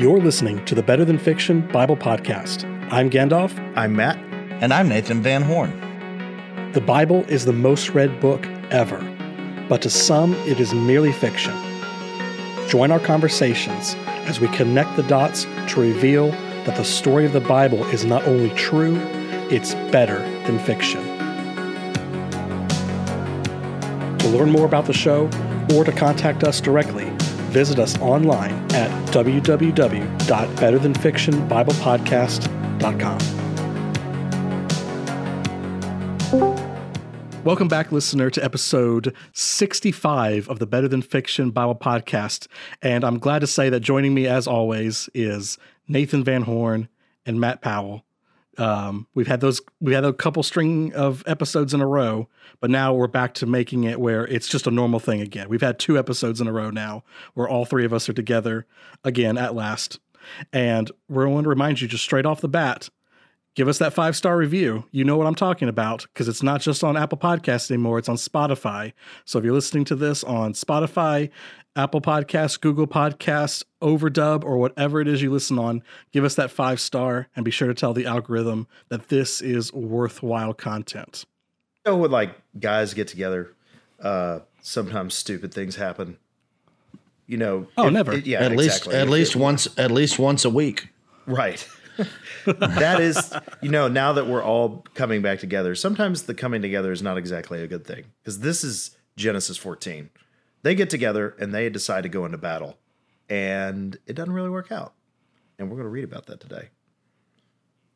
You're listening to the Better Than Fiction Bible Podcast. I'm Gandalf. I'm Matt. And I'm Nathan Van Horn. The Bible is the most read book ever, but to some, it is merely fiction. Join our conversations as we connect the dots to reveal that the story of the Bible is not only true, it's better than fiction. To learn more about the show or to contact us directly, visit us online at www.betterthanfictionbiblepodcast.com. Welcome back, listener, to episode 65 of the Better Than Fiction Bible Podcast. And I'm glad to say that joining me, as always, is Nathan Van Horn and Matt Powell. Um, we've had those, we had a couple string of episodes in a row, but now we're back to making it where it's just a normal thing again. We've had two episodes in a row now where all three of us are together again at last. And we're going to remind you just straight off the bat give us that five star review. You know what I'm talking about because it's not just on Apple Podcasts anymore, it's on Spotify. So if you're listening to this on Spotify, Apple Podcasts, Google Podcasts, Overdub, or whatever it is you listen on, give us that five star and be sure to tell the algorithm that this is worthwhile content. You know, when like guys get together, uh, sometimes stupid things happen. You know, oh, if, never. It, yeah, at exactly. least at if least it, once at least once a week. Right. That is, you know, now that we're all coming back together, sometimes the coming together is not exactly a good thing because this is Genesis 14 they get together and they decide to go into battle, and it doesn't really work out. And we're going to read about that today.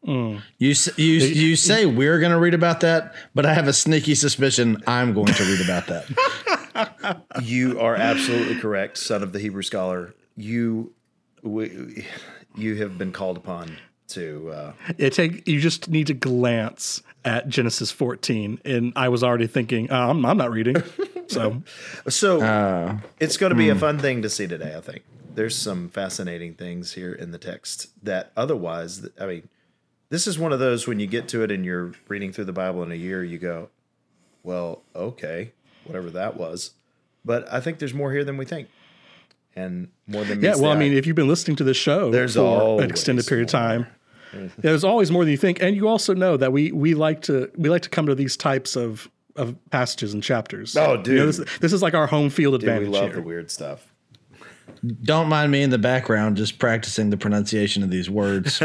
Mm. You you you say we're going to read about that, but I have a sneaky suspicion I'm going to read about that. you are absolutely correct, son of the Hebrew scholar. You we, you have been called upon to. Uh, it take you just need to glance at Genesis 14, and I was already thinking, oh, I'm, I'm not reading. So, so uh, it's going to be hmm. a fun thing to see today. I think there's some fascinating things here in the text that otherwise, I mean, this is one of those when you get to it and you're reading through the Bible in a year, you go, well, okay, whatever that was. But I think there's more here than we think. And more than yeah. Well, I mean, if you've been listening to this show there's for an extended period of time, there's always more than you think, and you also know that we we like to we like to come to these types of of passages and chapters. Oh, dude, you know, this, this, is like our home field dude, advantage. We love here. the weird stuff. Don't mind me in the background, just practicing the pronunciation of these words.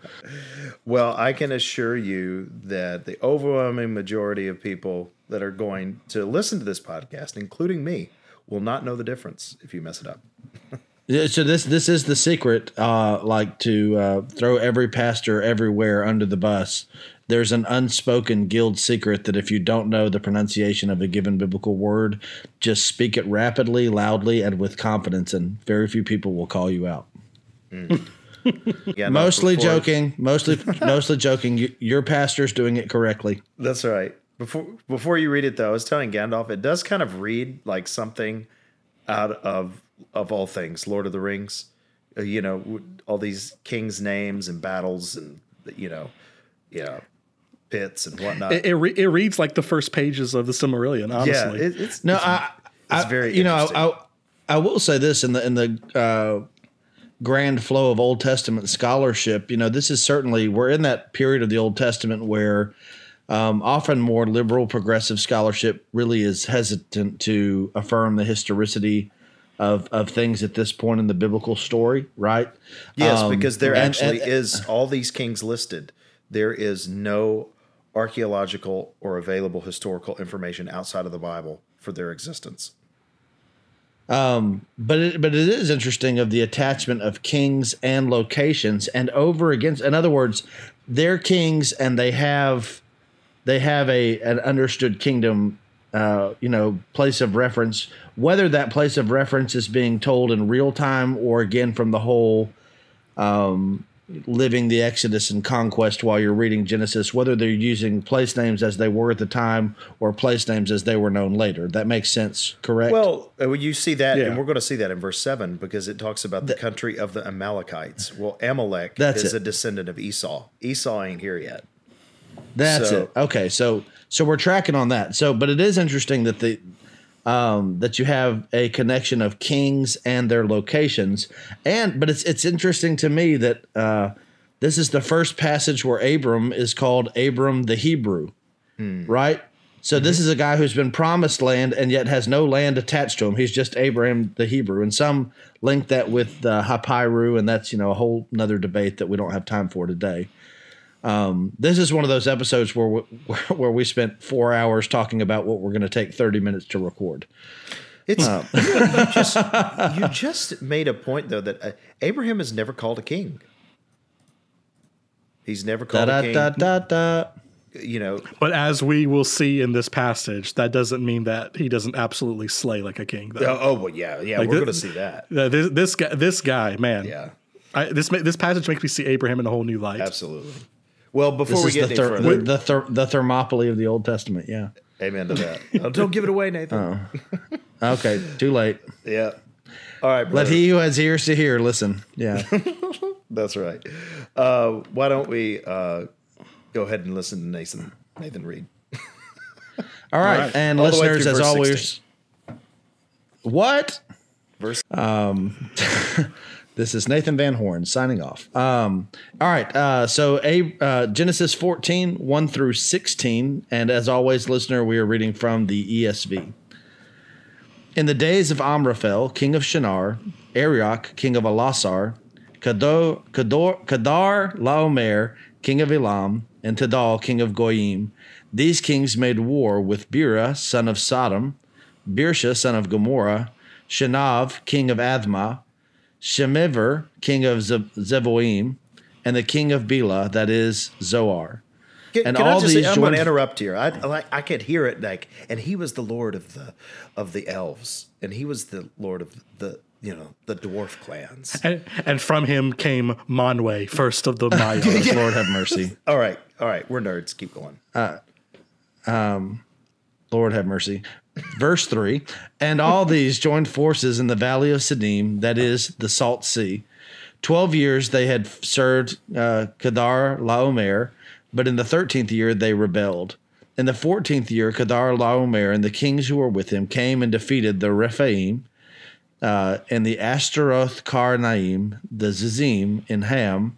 well, I can assure you that the overwhelming majority of people that are going to listen to this podcast, including me, will not know the difference if you mess it up. so this this is the secret, uh, like to uh, throw every pastor everywhere under the bus there's an unspoken guild secret that if you don't know the pronunciation of a given biblical word, just speak it rapidly, loudly, and with confidence, and very few people will call you out. Mm. yeah, mostly joking, mostly mostly joking. You, your pastor's doing it correctly. That's right. Before before you read it though, I was telling Gandalf, it does kind of read like something out of of all things, Lord of the Rings. Uh, you know, all these kings' names and battles, and you know, yeah, pits and whatnot. It, it, re- it, reads like the first pages of the Silmarillion. Honestly, yeah, it, it's no, it's, I, it's I, very you know, I, I, I will say this in the in the uh, grand flow of Old Testament scholarship. You know, this is certainly we're in that period of the Old Testament where. Um, often more liberal progressive scholarship really is hesitant to affirm the historicity of of things at this point in the biblical story, right? Yes, um, because there and, actually and, is all these kings listed. There is no archaeological or available historical information outside of the Bible for their existence. Um, but it, but it is interesting of the attachment of kings and locations and over against. In other words, they're kings and they have they have a an understood kingdom. Uh, you know, place of reference. Whether that place of reference is being told in real time or again from the whole um, living the Exodus and conquest while you're reading Genesis, whether they're using place names as they were at the time or place names as they were known later. That makes sense, correct? Well, uh, you see that, yeah. and we're going to see that in verse 7 because it talks about the, the country of the Amalekites. Well, Amalek That's is it. a descendant of Esau. Esau ain't here yet. That's so, it. Okay, so so we're tracking on that. So, but it is interesting that the um, that you have a connection of kings and their locations. And but it's it's interesting to me that uh, this is the first passage where Abram is called Abram the Hebrew, right? So this is a guy who's been promised land and yet has no land attached to him. He's just Abraham the Hebrew, and some link that with uh, Hapiru, and that's you know a whole another debate that we don't have time for today. Um, this is one of those episodes where we, where we spent four hours talking about what we're going to take thirty minutes to record. It's you, just, you just made a point though that uh, Abraham is never called a king. He's never called da a king. da da da. You know, But as we will see in this passage, that doesn't mean that he doesn't absolutely slay like a king. Though. oh, oh well, yeah, yeah, Like we're going to see that. Uh, this, this guy, this guy, man. Yeah, I, this this passage makes me see Abraham in a whole new light. absolutely. Well, before This we get the any ther- further, the the, ther- the Thermopylae of the Old Testament. Yeah. amen to that. Oh, don't give it away, Nathan. Okay. Too late. Yeah. All right, Let he who has ears to hear listen. Yeah. That's right. Uh, why don't we uh, go ahead and listen to Nathan Nathan read? All right, right. and All listeners, as always, 16. what? Verse. This is Nathan Van Horn signing off. Um, all right, uh, so a, uh, Genesis 14, 1 through 16. And as always, listener, we are reading from the ESV. In the days of Amraphel, king of Shinar, Arioch, king of Elasar, Kador, Kador, Kadar Laomer, king of Elam, and Tidal, king of Goyim, these kings made war with Bera, son of Sodom, Birsha, son of Gomorrah, Shanav, king of Admah, Shemiver, king of Ze- Zeboim, and the king of Bela, that is Zoar. Can, And can all I just these say, I'm going to interrupt here. I like I could hear it like, and he was the lord of the of the elves, and he was the lord of the you know the dwarf clans. And, and from him came Manwë, first of the Maya. Lord have mercy. All right, all right, we're nerds. Keep going. Uh, um, lord have mercy. Verse 3 And all these joined forces in the valley of Siddim, that is the Salt Sea. Twelve years they had served uh, Kedar Laomer, but in the thirteenth year they rebelled. In the fourteenth year, Kedar Laomer and the kings who were with him came and defeated the Rephaim uh, and the Ashtaroth Karnaim, the Zizim in Ham,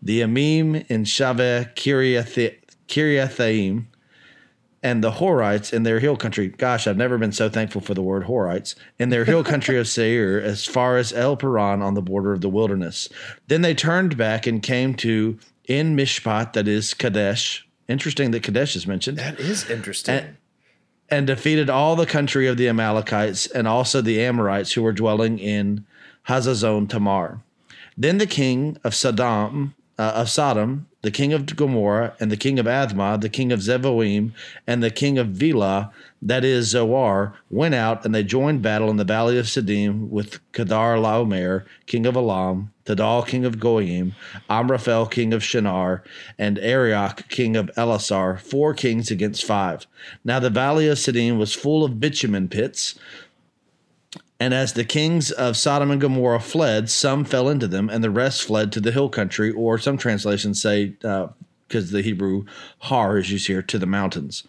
the Amim in Shaveh Kiriath- Kiriathaim, and the Horites in their hill country. Gosh, I've never been so thankful for the word Horites in their hill country of Seir, as far as El Paran on the border of the wilderness. Then they turned back and came to En-mishpat, that is Kadesh. Interesting that Kadesh is mentioned That is interesting. and defeated all the country of the Amalekites and also the Amorites who were dwelling in Hazazon Tamar. Then the king of Sodom, uh, of Sodom, the king of Gomorrah, and the king of Admah, the king of Zeboim, and the king of Vila, that is Zoar, went out and they joined battle in the valley of Siddim with Kedar Laomer, king of Elam, Tidal, king of Goyim, Amraphel, king of Shinar, and Arioch, king of Elasar, four kings against five. Now the valley of Siddim was full of bitumen pits, and as the kings of Sodom and Gomorrah fled, some fell into them, and the rest fled to the hill country, or some translations say, because the Hebrew har is used here, to the mountains.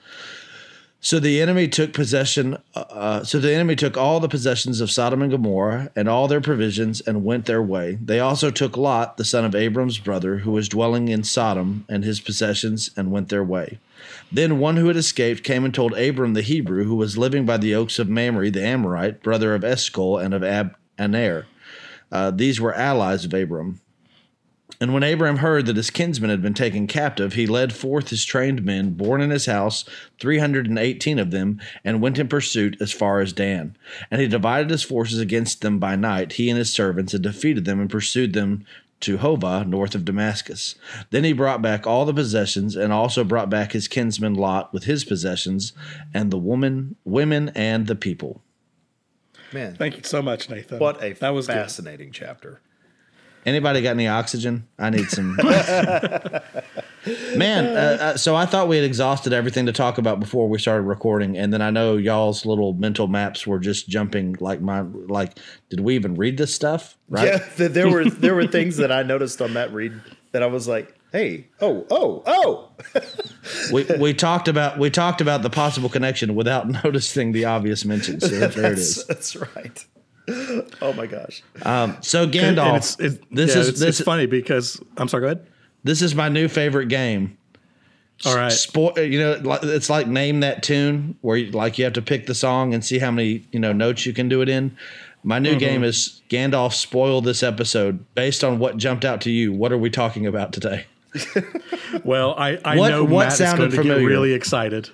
So the enemy took possession. Uh, so the enemy took all the possessions of Sodom and Gomorrah and all their provisions and went their way. They also took Lot, the son of Abram's brother, who was dwelling in Sodom, and his possessions and went their way. Then one who had escaped came and told Abram the Hebrew, who was living by the oaks of Mamre the Amorite, brother of Eshcol and of Ab Aner. Uh, these were allies of Abram. And when Abram heard that his kinsmen had been taken captive, he led forth his trained men, born in his house, 318 of them, and went in pursuit as far as Dan. And he divided his forces against them by night, he and his servants, and defeated them and pursued them to Hova, north of Damascus. Then he brought back all the possessions, and also brought back his kinsman Lot with his possessions, and the woman, women, and the people. Man, Thank you so much, Nathan. what a that was good. fascinating chapter. Anybody got any oxygen? I need some. Man, uh, uh, so I thought we had exhausted everything to talk about before we started recording, and then I know y'all's little mental maps were just jumping like mine. Like, did we even read this stuff? Right? Yeah, th- there were there were things that I noticed on that read that I was like, hey, oh, oh, oh. we we talked about we talked about the possible connection without noticing the obvious mention. So there it is. That's right. Oh my gosh. Um, so Gandalf, it's, it's, this yeah, is it's, this it's funny because I'm sorry. Go ahead. this is my new favorite game. All right. Spo- you know, it's like name that tune where you, like you have to pick the song and see how many you know notes you can do it in. My new game is Gandalf spoil this episode based on what jumped out to you. What are we talking about today? Well, I, I What- know what Matt is sounded going to get familiar? really excited.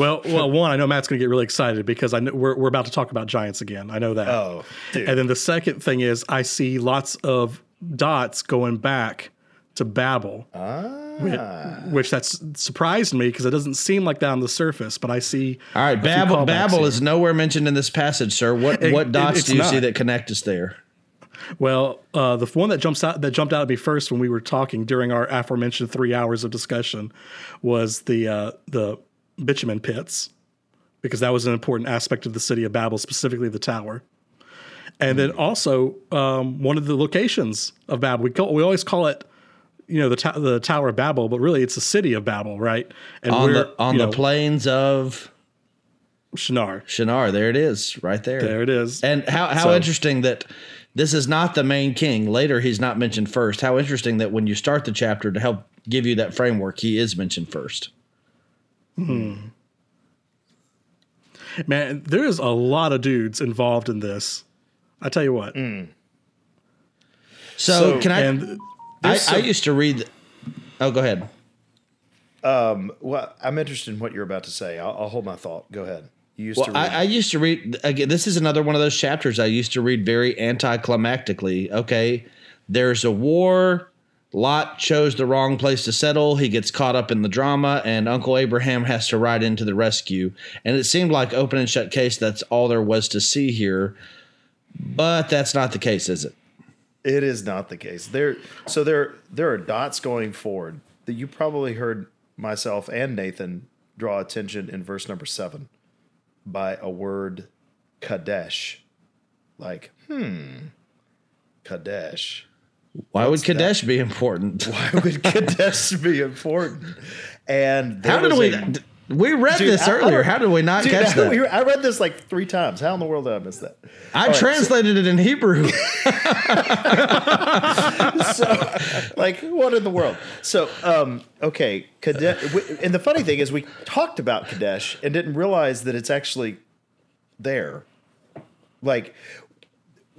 Well, well, one, I know Matt's going to get really excited because I know we're, we're about to talk about giants again. I know that. Oh, dude. And then the second thing is I see lots of dots going back to Babel, Ah. which that's surprised me because it doesn't seem like that on the surface. But I see. All right, Babel, Babel here. is nowhere mentioned in this passage, sir. What It- what dots it's do you see that connect us there? Well, uh, the one that jumps out that jumped out at me first when we were talking during our aforementioned three hours of discussion was the uh, the bitumen pits, because that was an important aspect of the city of Babel, specifically the tower. And then also um, one of the locations of Babel. We call, we always call it, you know, the ta- the Tower of Babel, but really it's the city of Babel, right? And On the on the know, plains of Shinar. Shinar. There it is, right there. There it is. And how how So- interesting that this is not the main king. Later, he's not mentioned first. How interesting that when you start the chapter to help give you that framework, he is mentioned first. Hmm. Man, there is a lot of dudes involved in this. I tell you what. Hmm. So, So- can I, And I? there's I used to read. Oh, go ahead. Um, well, I'm interested in what you're about to say. I'll, I'll hold my thought. Go ahead. You used Well, to read. I, I used to read again. This is another one of those chapters I used to read very anticlimactically. Okay, there's a war. Lot chose the wrong place to settle. He gets caught up in the drama, and Uncle Abraham has to ride into the rescue. And it seemed like open and shut case. That's all there was to see here, but that's not the case, is it? It is not the case. There, so there, there are dots going forward that you probably heard myself and Nathan draw attention in verse number seven by a word Kadesh, like hmm, Kadesh. Why What's would Kadesh be important? Why would Kadesh be important? And How did we? a- we read Dude, this I- I earlier. don't- How did we not Dude, catch that? we- I read this like three times. How in the world did I miss that? I All right, so- translated it in Hebrew. so like what in the world so um okay kadesh and the funny thing is we talked about kadesh and didn't realize that it's actually there like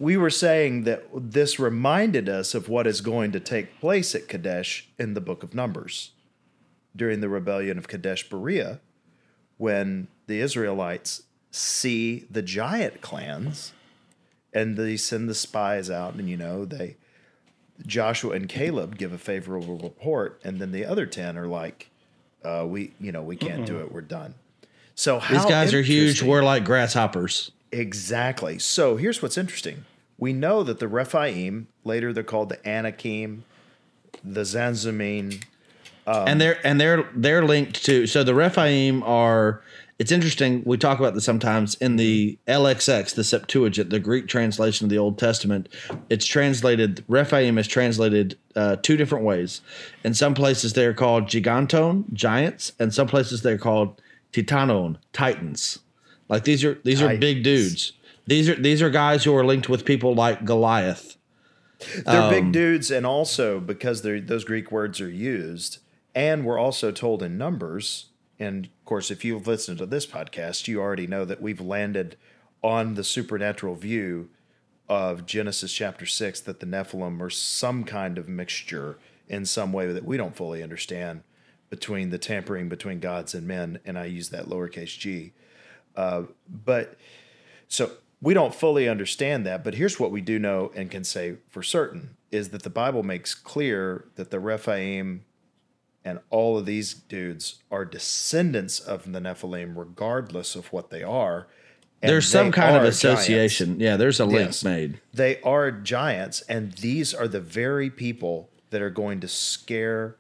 we were saying that this reminded us of what is going to take place at kadesh in the book of numbers during the rebellion of Kadesh Barnea when the israelites see the giant clans and they send the spies out and you know they Joshua and Caleb give a favorable report, and then the other ten are like, uh, "We, you know, we can't do it. We're done." So how These guys are huge. We're like grasshoppers. exactly. So here's what's interesting: we know that the Rephaim later they're called the Anakim, the Zamzummim. and they're and they're they're linked to so the Rephaim are it's interesting we talk about this sometimes in the LXX the Septuagint the Greek translation of the Old Testament. It's translated Rephaim is translated uh, two different ways. In some places they're called giganton giants and some places they're called titanon titans. Like these are these are big dudes these are these are guys who are linked with people like Goliath They're Um, big dudes, and also because they're, those Greek words are used, and we're also told in Numbers. And of course, if you've listened to this podcast, you already know that we've landed on the supernatural view of Genesis chapter six that the Nephilim are some kind of mixture in some way that we don't fully understand between the tampering between gods and men. And I use that lowercase g. Uh, but so we don't fully understand that, but here's what we do know and can say for certain is that the Bible makes clear that the Rephaim and all of these dudes are descendants of the Nephilim, regardless of what they are. And there's some kind of association giants. yeah there's a link Yes. made They are giants, and these are the very people that are going to scare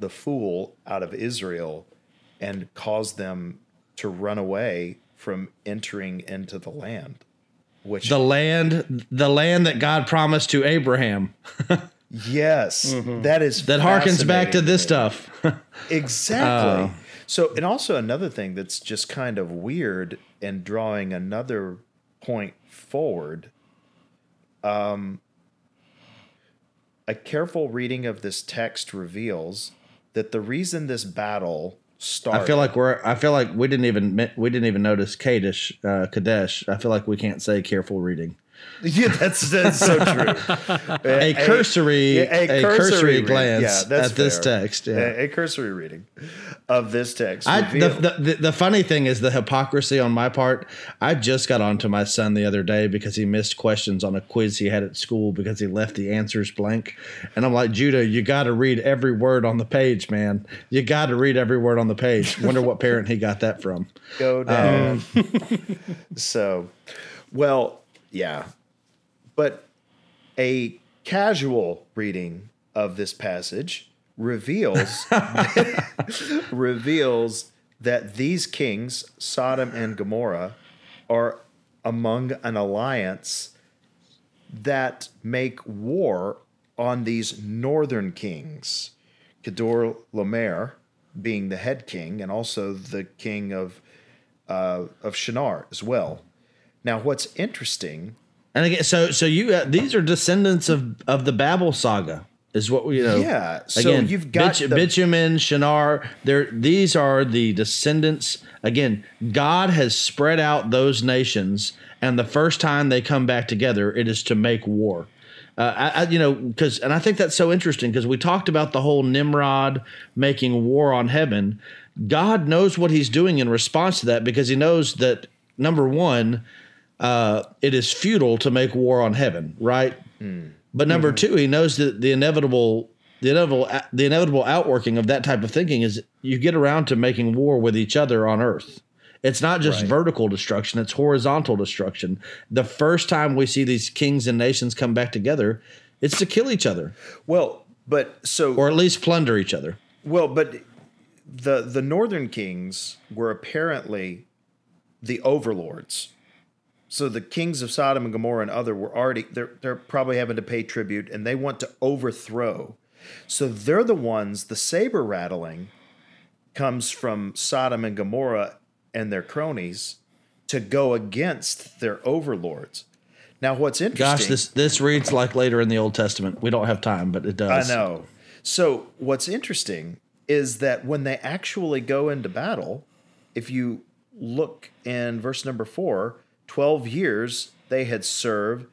the fool out of Israel and cause them to run away from entering into the land. Which the land the land that God promised to Abraham. Yes, mm-hmm. that is that harkens back to this stuff. exactly. Uh, so, and also another thing that's just kind of weird and drawing another point forward. Um, a careful reading of this text reveals that the reason this battle started. I feel like we're. I feel like we didn't even we didn't even notice Kadesh. Uh, Kadesh. I feel like we can't say careful reading. Yeah, that's that's so true. a, a cursory a, a, a cursory, cursory glance yeah, at fair. this text. Yeah. A, cursory reading of this text. I, the, the, the funny thing is the hypocrisy on my part. I just got on to my son the other day because he missed questions on a quiz he had at school because he left the answers blank, and I'm like, Judah, you got to read every word on the page, man. You got to read every word on the page. Wonder what parent he got that from. Go down. Um, so, well yeah. But a casual reading of this passage reveals reveals that these kings, Sodom and Gomorrah, are among an alliance that make war on these northern kings. Kedor Laomer being the head king, and also the king of uh, of Shinar as well. Now, what's interesting, and again, so so you uh, these are descendants of of the Babel saga, is what we you know. Yeah. So again, you've got Bit- the- bitumen, Shinar. There, these are the descendants. Again, God has spread out those nations, and the first time they come back together, it is to make war. Uh, I, I, you know, because and I think that's so interesting because we talked about the whole Nimrod making war on heaven. God knows what He's doing in response to that because He knows that number one, uh, it is futile to make war on heaven, right? Mm. But number mm-hmm. two, he knows that the inevitable, the inevitable, the inevitable outworking of that type of thinking is you get around to making war with each other on Earth. It's not just right. vertical destruction; it's horizontal destruction. The first time we see these kings and nations come back together, it's to kill each other. Well, but so, or at least plunder each other. Well, but the the northern kings were apparently the overlords so the kings of Sodom and Gomorrah and other were already they're they're probably having to pay tribute and they want to overthrow. So they're the ones the saber rattling comes from Sodom and Gomorrah and their cronies to go against their overlords. Now what's interesting Gosh, this this reads like later in the Old Testament. We don't have time, but it does. I know. So what's interesting is that when they actually go into battle, if you look in verse number 4, 12 years they had served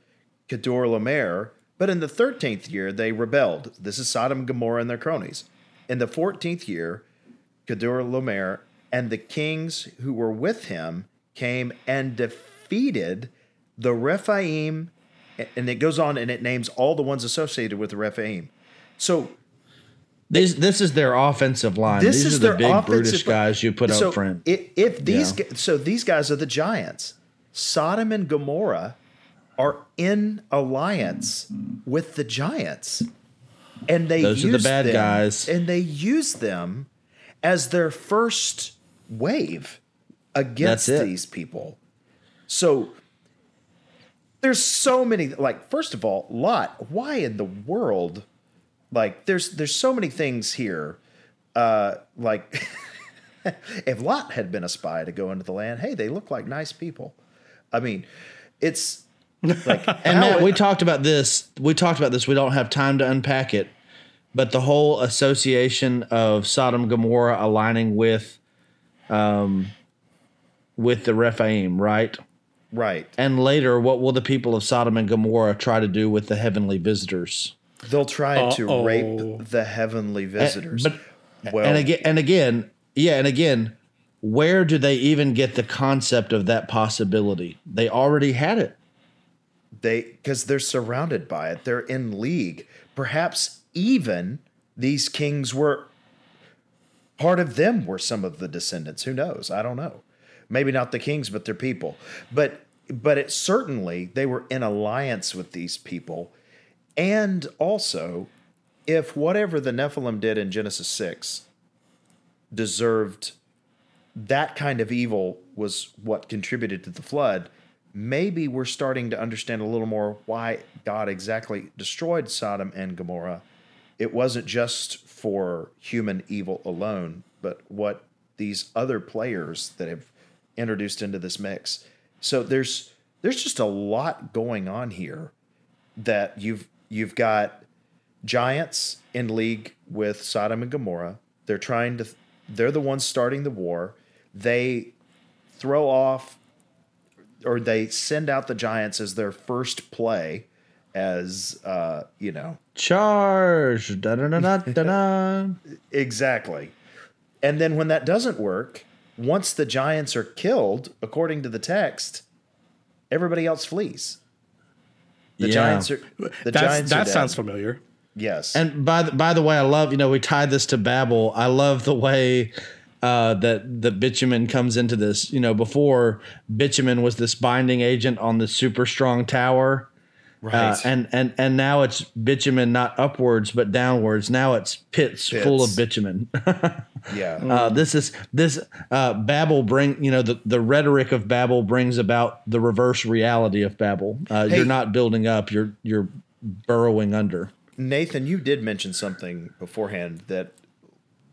Kedorlaomer, but in the 13th year they rebelled. This is Sodom and Gomorrah and their cronies. In the 14th year, Kedorlaomer and the kings who were with him came and defeated the Rephaim, and it goes on and it names all the ones associated with the Rephaim. So this this is their offensive line. This these is are the big brutish guys you put so up front. If, if these yeah. so these guys are the giants. Sodom and Gomorrah are in alliance with the giants. And they Those use are the bad them, guys. And they use them as their first wave against these people. So there's so many like first of all, Lot, why in the world like there's there's so many things here uh like if Lot had been a spy to go into the land, hey, they look like nice people. I mean, it's like and Matt, we talked about this. We talked about this. We don't have time to unpack it, but the whole association of Sodom Gomorrah aligning with, um, with the Rephaim, right? Right. And later, what will the people of Sodom and Gomorrah try to do with the heavenly visitors? They'll try Uh-oh. to rape the heavenly visitors. And, but, well, and again, and again, yeah, and again, where do they even get the concept of that possibility? They already had it. They because they're surrounded by it. They're in league. Perhaps even these kings were part of them were some of the descendants. Who knows? I don't know. Maybe not the kings, but their people. But but it certainly they were in alliance with these people. And also, if whatever the Nephilim did in Genesis 6 deserved that kind of evil was what contributed to the flood, maybe we're starting to understand a little more why God exactly destroyed Sodom and Gomorrah. It wasn't just for human evil alone, but what these other players that have introduced into this mix. So there's there's just a lot going on here that you've you've got giants in league with Sodom and Gomorrah. They're trying to they're the ones starting the war. They throw off or they send out the giants as their first play as uh, you know charge da, da, da, da, da. exactly and then when that doesn't work once the giants are killed according to the text everybody else flees the Yeah. giants are the That's, giants that dead. sounds familiar. yes And by the, by the way, I love you know we tied this to Babel. I love the way uh, that that bitumen comes into this. You know, before bitumen was this binding agent on the super strong tower, right uh, and and and now it's bitumen not upwards but downwards. Now it's pits, full of bitumen. yeah Uh, this is this uh, Babel bring you know the the rhetoric of Babel brings about the reverse reality of Babel. Uh, Hey. You're not building up. You're you're burrowing under. Nathan, you did mention something beforehand that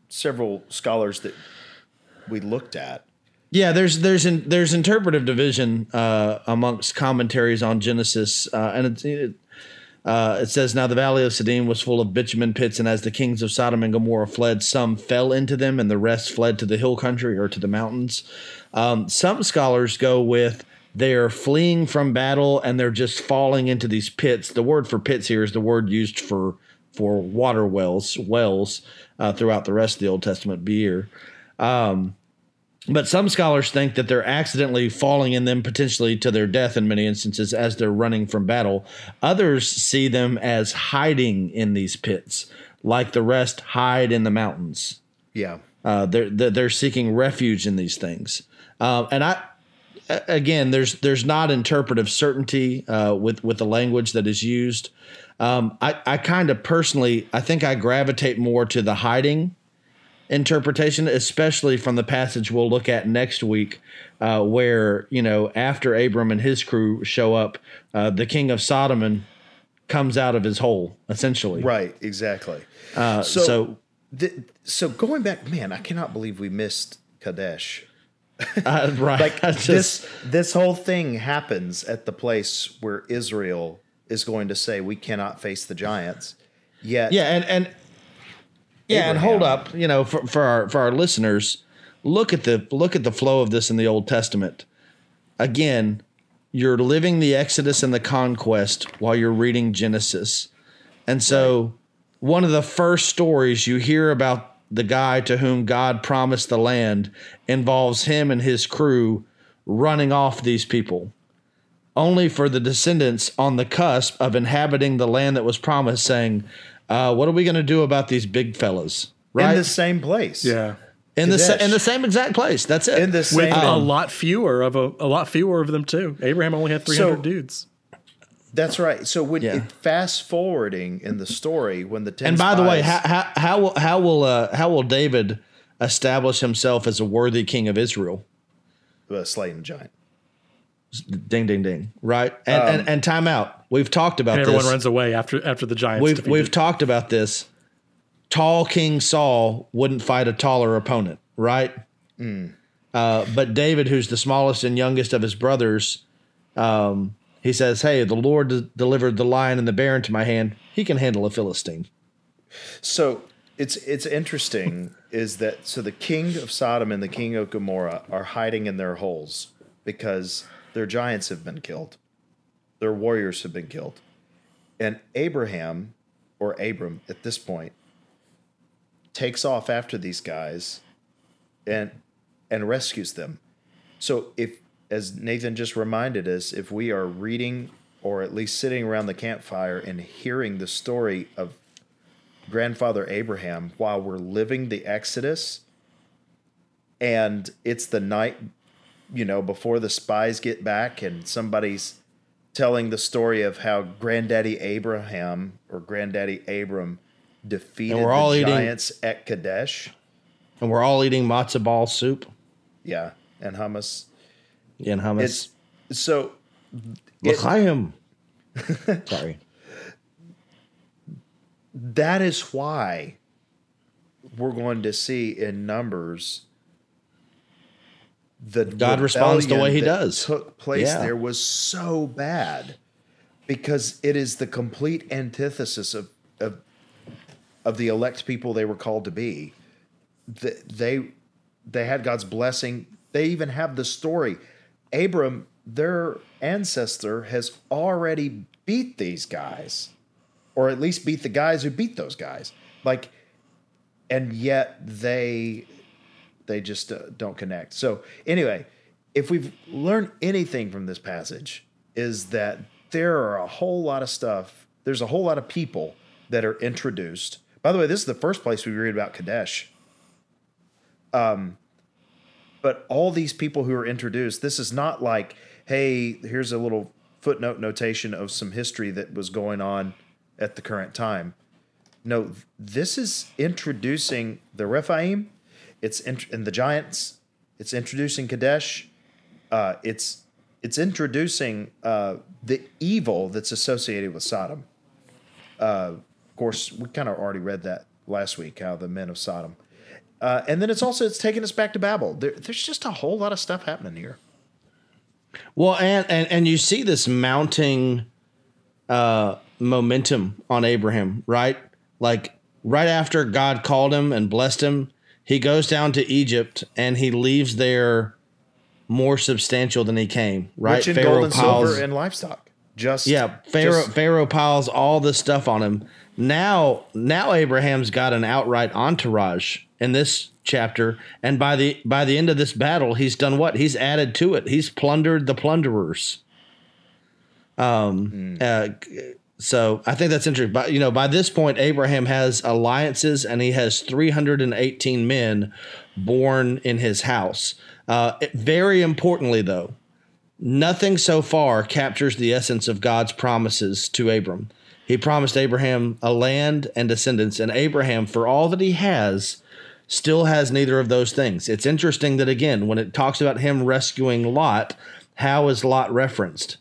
several scholars that we looked at. Yeah, there's there's there's interpretive division uh, amongst commentaries on Genesis, uh, and it uh, it says now the valley of Siddim was full of bitumen pits, and as the kings of Sodom and Gomorrah fled, some fell into them, and the rest fled to the hill country or to the mountains. Um, some scholars go with they're fleeing from battle and they're just falling into these pits. The word for pits here is the word used for for water wells, wells uh, throughout the rest of the Old Testament beer. But some scholars think that they're accidentally falling in them potentially to their death in many instances as they're running from battle. Others see them as hiding in these pits, like the rest hide in the mountains. Yeah. Uh, they're they're they're seeking refuge in these things, uh, and I, again there's there's not interpretive certainty uh, with with the language that is used. Um, I I kind of personally I think I gravitate more to the hiding interpretation, especially from the passage we'll look at next week, uh, where you know after Abram and his crew show up, uh, the king of Sodom and comes out of his hole essentially. Right. Exactly. Uh, So- so Th- so going back, man, I cannot believe we missed Kadesh. uh, right, Like just- this, this whole thing happens at the place where Israel is going to say we cannot face the giants. Yet, Yeah, and and yeah, and hold up, you know, for, for our for our listeners, look at the look at the flow of this in the Old Testament. Again, you're living the Exodus and the conquest while you're reading Genesis. And so one of the first stories you hear about the guy to whom God promised the land involves him and his crew running off these people only for the descendants on the cusp of inhabiting the land that was promised, saying, uh, "What are we going to do about these big fellas?" Right in the same place. Yeah. in the sa- in the same exact place. That's it. In the With same. a lot fewer of a, a lot fewer of them too. Abraham only had 300 So- dudes. That's right. So when Yeah. it, fast forwarding in the story, when the ten and by the way, how how how will how will uh, how will David establish himself as a worthy king of Israel? uh, slaying the giant. Ding ding ding. Right and and, and time out. We've talked about And everyone this. runs away after after the giants. we've defeated. we've talked about this. Tall King Saul wouldn't fight a taller opponent, right? Uh, but David, who's the smallest and youngest of his brothers, um, he says, "Hey, the Lord de- delivered the lion and the bear into my hand. He can handle a Philistine." So it's it's interesting is that so the king of Sodom and the king of Gomorrah are hiding in their holes because their giants have been killed. Their warriors have been killed. And Abraham or Abram at this point takes off after these guys and and rescues them. So if as Nathan just reminded us, if we are reading or at least sitting around the campfire and hearing the story of grandfather Abraham while we're living the Exodus. And it's the night, you know, before the spies get back, and somebody's telling the story of how granddaddy Abraham or granddaddy Abram defeated And we're all the eating- giants at Kadesh. And we're all eating matzo ball soup Yeah. And hummus. and hummus. It's so L'chaim. Sorry. That is why we're going to see in Numbers the God responds the way He does. Took place Yeah. there was so bad because it is the complete antithesis of of of the elect people they were called to be. Th- They they had God's blessing. They even have the story. Abram, their ancestor, has already beat these guys, or at least beat the guys who beat those guys. Like, and yet they they just uh, don't connect. So anyway, if we've learned anything from this passage, is that there are a whole lot of stuff. There's a whole lot of people that are introduced. By the way, this is the first place we read about Kadesh. Um, but all these people who are introduced, this is not like, hey, here's a little footnote notation of some history that was going on at the current time. No, this is introducing the Rephaim. It's in, and the giants. It's introducing Kadesh. Uh, it's it's introducing uh, the evil that's associated with Sodom. Uh, of course, we kind of already read that last week. How the men of Sodom, uh, and then it's also it's taking us back to Babel. There, there's just a whole lot of stuff happening here. Well, and and and you see this mounting uh momentum on Abraham, right? Like right after God called him and blessed him, he goes down to Egypt and he leaves there more substantial than he came, right? Rich in gold and silver and livestock. Just yeah, Pharaoh just- Pharaoh piles all this stuff on him. Now, now Abraham's got an outright entourage in this chapter, and by the by the end of this battle, he's done what? He's added to it. He's plundered the plunderers. Um. Uh, so I think that's interesting. But you know, by this point, Abraham has alliances, and he has three hundred and eighteen men born in his house. Uh, very importantly, though, nothing so far captures the essence of God's promises to Abram. He promised Abraham a land and descendants, and Abraham, for all that he has, still has neither of those things. It's interesting that, again, when it talks about him rescuing Lot, how is Lot referenced?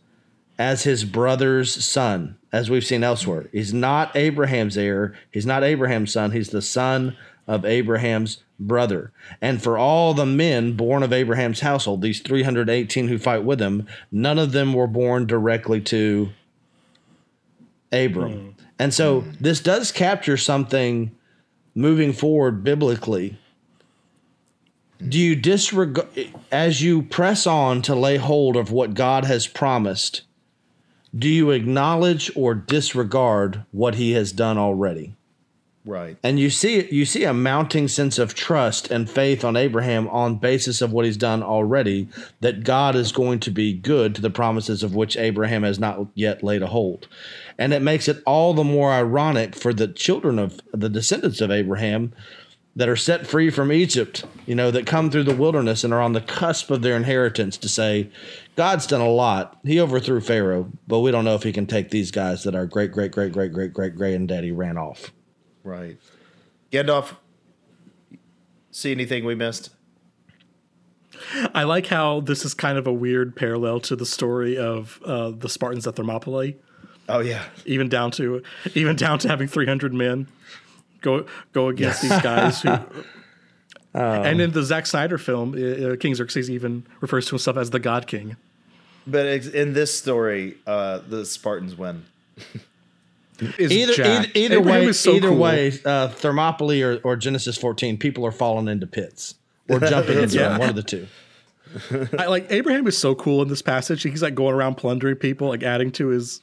As his brother's son, as we've seen elsewhere. He's not Abraham's heir, he's not Abraham's son, he's the son of Abraham's brother. And for all the men born of Abraham's household, these 318 who fight with him, none of them were born directly to Abram. Hmm. And so hmm. this does capture something moving forward biblically. Do you disregard, as you press on to lay hold of what God has promised, do you acknowledge or disregard what he has done already? right. And you see you see a mounting sense of trust and faith on Abraham on basis of what he's done already that God is going to be good to the promises of which Abraham has not yet laid a hold. And it makes it all the more ironic for the children of the descendants of Abraham that are set free from Egypt, you know, that come through the wilderness and are on the cusp of their inheritance to say, God's done a lot. He overthrew Pharaoh, but we don't know if he can take these guys that our great, great, great, great, great, great granddaddy ran off. Right. Gandalf, see anything we missed? I like how this is kind of a weird parallel to the story of uh, the Spartans at Thermopylae, Oh yeah. even down to even down to having 300 men go go against these guys who. and in the Zack Snyder film, uh, uh, King Xerxes even refers to himself as the God King. But in this story, uh, the Spartans win. Either either, either way, so either cool. way, uh, Thermopylae or, or Genesis 14, people are falling into pits or jumping into Yeah. them, one of the two. I, like Abraham is so cool in this passage. He's like going around plundering people, like adding to his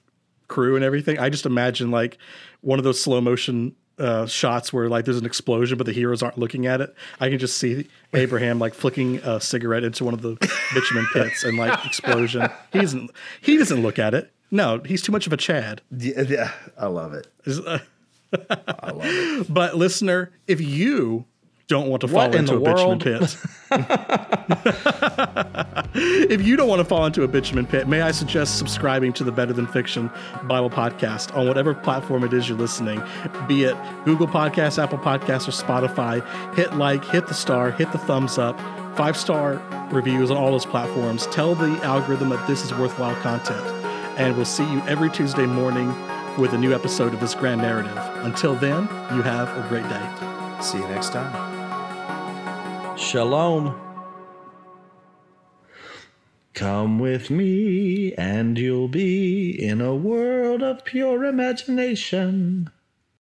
crew and everything. I just imagine like one of those slow motion uh, shots where like there's an explosion, but the heroes aren't looking at it. I can just see Abraham like flicking a cigarette into one of the bitumen pits and like explosion. He doesn't. He doesn't look at it. No, he's too much of a Chad. Yeah, yeah, I love it. I love it. But listener, if you don't want to fall what into in a world? bitumen pit. if you don't want to fall into a bitumen pit, may I suggest subscribing to the Better Than Fiction Bible podcast on whatever platform it is you're listening, be it Google Podcasts, Apple Podcasts, or Spotify. Hit like, hit the star, hit the thumbs up, five star reviews on all those platforms. Tell the algorithm that this is worthwhile content. And we'll see you every Tuesday morning with a new episode of this grand narrative. Until then, you have a great day. See you next time. Shalom. Come with me, and you'll be in a world of pure imagination.